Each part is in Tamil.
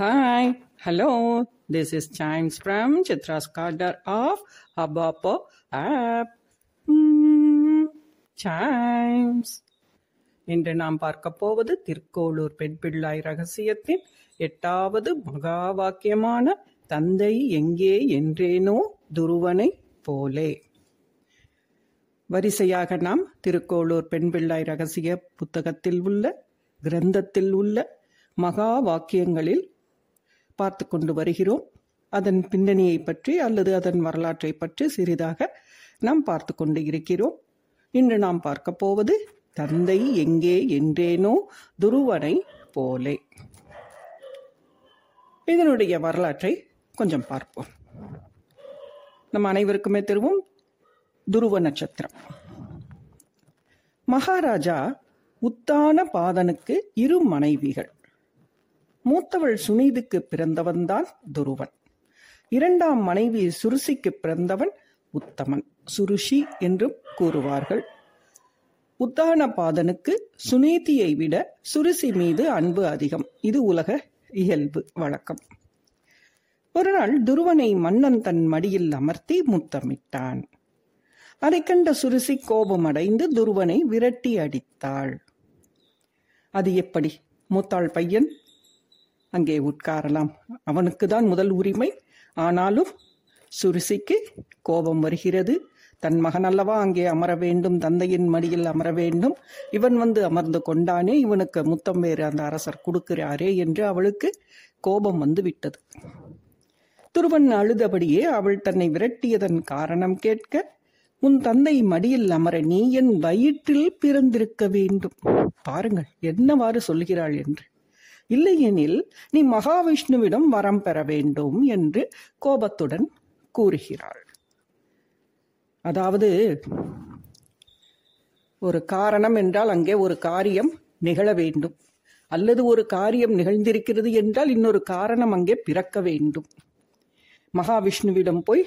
Hi, hello. This is Chimes from Chitra's corner of Habapo app. Hmm, Chimes. இன்று நாம் பார்க்க போவது திருக்கோளூர் பெண்பிள்ளாய் ரகசியத்தின் எட்டாவது மகா வாக்கியமான தந்தை எங்கே என்றேனோ துருவனை போலே வரிசையாக நாம் திருக்கோளூர் பெண்பிள்ளாய் ரகசிய புத்தகத்தில் உள்ள கிரந்தத்தில் உள்ள மகா வாக்கியங்களில் பார்த்து கொண்டு வருகிறோம். அதன் பின்னணியை பற்றி அல்லது அதன் வரலாற்றை பற்றி சிறிதாக நாம் பார்த்து கொண்டு இருக்கிறோம். இன்று நாம் பார்க்க போவது தந்தை எங்கே என்றேனோ துருவனை போலே. இதனுடைய வரலாற்றை கொஞ்சம் பார்ப்போம். நம் அனைவருக்குமே தெருவும் துருவ நட்சத்திரம். மகாராஜா உத்தான பாதனுக்கு இரு மனைவிகள். மூத்தவள் சுனீதுக்கு பிறந்தவன்தான் துருவன். இரண்டாம் மனைவி சுருசிக்கு பிறந்தவன் உத்தமன். சுருஷி என்றும் கூறுவார்கள். உத்தானபாதனுக்கு சுனீதியை விட சுருசி மீது அன்பு அதிகம். இது உலக இயல்பு வழக்கம். ஒரு நாள் துருவனை மன்னன் தன் மடியில் அமர்த்தி முத்தமிட்டான். அதை கண்ட சுருசி கோபமடைந்து துருவனை விரட்டி அடித்தாள். அது எப்படி? மூத்தாள் பையன் அங்கே உட்காரலாம். அவனுக்கு தான் முதல் உரிமை. ஆனாலும் சுருசிக்கு கோபம் வருகிறது. தன் மகன் அல்லவா அங்கே அமர வேண்டும்? தந்தையின் மடியில் அமர வேண்டும்? இவன் வந்து அமர்ந்து கொண்டானே இவனுக்கு முத்தம் வேறு அந்த அரசர் கொடுக்கிறாரே என்று அவளுக்கு கோபம் வந்து விட்டது துருவன் அழுதபடியே அவள் தன்னை விரட்டியதன் காரணம் கேட்க உன் தந்தை மடியில் அமர நீ என் வயிற்றில் பிறந்திருக்க வேண்டும். பாருங்கள் என்னவாறு சொல்கிறாள் என்று. இல்லையெனில் நீ மகாவிஷ்ணுவிடம் வரம் பெற வேண்டும் என்று கோபத்துடன் கூறுகிறாள். அதாவது ஒரு காரணம் என்றால் அங்கே ஒரு காரியம் நிகழ வேண்டும். அல்லது ஒரு காரியம் நிகழ்ந்திருக்கிறது என்றால் இன்னொரு காரணம் அங்கே பிறக்க வேண்டும். மகாவிஷ்ணுவிடம் போய்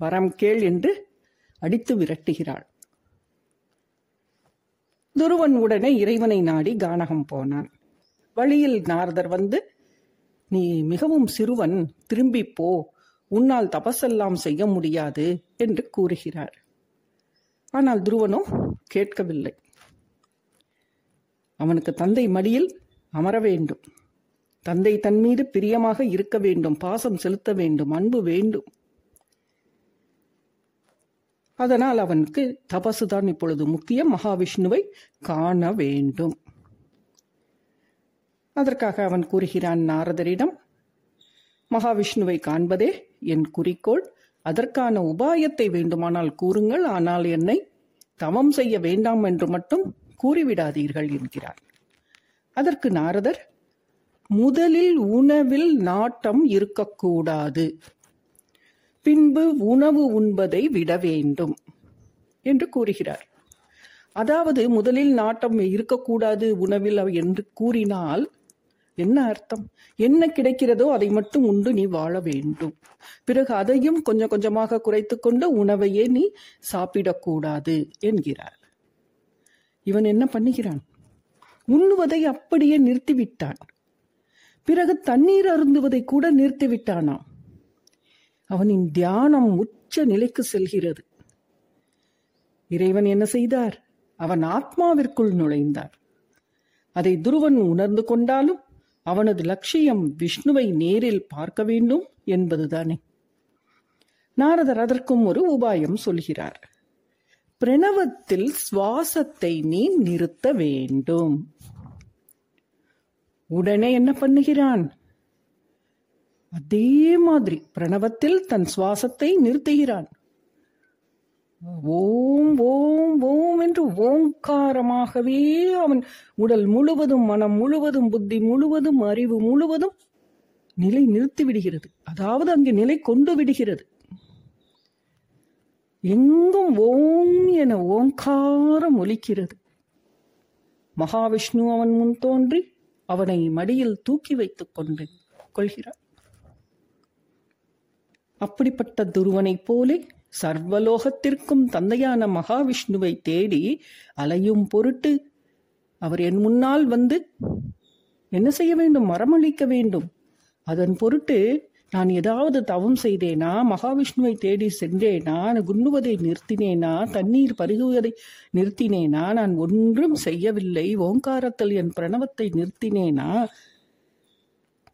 வரம் கேள் என்று அடித்து விரட்டுகிறாள். துருவன் உடனே இறைவனை நாடி கானகம் போனான். வழியில் நாரதர் வந்து நீ மிகவும் சிறுவன் திரும்பி போ. உன்னால் தபசெல்லாம் செய்ய முடியாது என்று கூறுகிறார். ஆனால் துருவனோ கேட்கவில்லை. அவனுக்கு தந்தை மடியில் அமர வேண்டும். தந்தை தன் மீது பிரியமாக இருக்க வேண்டும். பாசம் செலுத்த வேண்டும். அன்பு வேண்டும். அதனால் அவனுக்கு தபசுதான் இப்பொழுது முக்கியம். மகாவிஷ்ணுவை காண வேண்டும். அதற்காக அவன் கூறுகிறான் நாரதரிடம் மகாவிஷ்ணுவை காண்பதே என் குறிக்கோள். அதற்கான உபாயத்தை வேண்டுமானால் கூறுங்கள் ஆனால் என்னை தவம் செய்ய வேண்டாம் என்று மட்டும் கூறிவிடாதீர்கள் என்கிறார். அதற்கு நாரதர் முதலில் உணவில் நாட்டம் இருக்கக்கூடாது. பின்பு உணவு உண்பதை விட வேண்டும் என்று கூறுகிறார். அதாவது முதலில் நாட்டம் இருக்கக்கூடாது உணவில் என்று கூறினால் என்ன அர்த்தம்? என்ன கிடைக்கிறதோ அதை மட்டும் உண்டு நீ வாழ வேண்டும். பிறகு அதையும் கொஞ்சம் கொஞ்சமாக குறைத்து கொண்டு உணவையே நீ சாப்பிடக்கூடாது என்கிறார். இவன் என்ன பண்ணுகிறான்? உண்ணுவதை அப்படியே நிறுத்திவிட்டான். பிறகு தண்ணீர் அருந்துவதை கூட நிறுத்திவிட்டானாம் அவனின் தியானம் உச்ச நிலைக்கு செல்கிறது. இறைவன் என்ன செய்தார்? அவன் ஆத்மாவிற்குள் நுழைந்தார். அதை துருவன் உணர்ந்து கொண்டாலும் அவனது லட்சியம் விஷ்ணுவை நேரில் பார்க்க வேண்டும் என்பதுதானே. நாரதர் அதற்கும் ஒரு உபாயம் சொல்கிறார். பிரணவத்தில் சுவாசத்தை நீ நிறுத்த வேண்டும். உடனே என்ன பண்ணுகிறான்? அதே மாதிரி பிரணவத்தில் தன் சுவாசத்தை நிறுத்துகிறான். ஓ ஓங்காரமாகவே அவன் உடல் முழுவதும் மனம் முழுவதும் புத்தி முழுவதும் அறிவு முழுவதும் நிலை நிறுத்தி விடுகிறது. அதாவது அங்கே நிலை கொண்டு விடுகிறது. எங்கும் ஓம் என ஓங்காரம் ஒலிக்கிறது. மகாவிஷ்ணு அவன் முன் தோன்றி அவனை மடியில் தூக்கி வைத்துக் கொண்டு கொள்கிறார் அப்படிப்பட்ட துருவனைப் போலே சர்வலோகத்திற்கும் தந்தையான மகாவிஷ்ணுவை தேடி அலையும் பொருட்டு அவர் என் முன்னால் வந்து என்ன செய்ய வேண்டும்? மரமளிக்க வேண்டும். அதன் பொருட்டு நான் ஏதாவது தவம் செய்தேனா? மகாவிஷ்ணுவை தேடி சென்றேனா? குண்ணுவதை நிறுத்தினேனா? தண்ணீர் பருகுவதை நிறுத்தினேனா? நான் ஒன்றும் செய்யவில்லை. ஓங்காரத்தில் என் பிரணவத்தை நிறுத்தினேனா?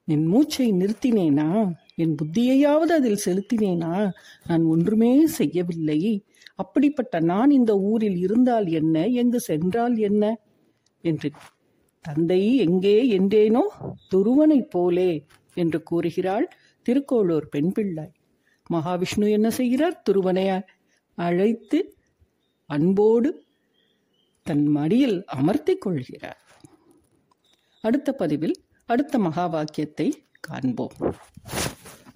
என் மூச்சை நிறுத்தினேனா? என் புத்தியையாவது அதில் செலுத்தினேனா? நான் ஒன்றுமே செய்யவில்லை. அப்படிப்பட்ட நான் இந்த ஊரில் இருந்தால் என்ன? எங்கு சென்றால் என்ன? என்று தந்தை எங்கே என்றேனோ? துருவனைப் போலே என்று கூறுகிறாள் திருக்கோளூர் பெண் பிள்ளை. மகாவிஷ்ணு என்ன செய்கிறார்? துருவனை அழைத்து அன்போடு தன் மடியில் அமர்த்திக் கொள்கிறார். அடுத்த பதிவில் அடுத்த மகா வாக்கியத்தை காண்போம்.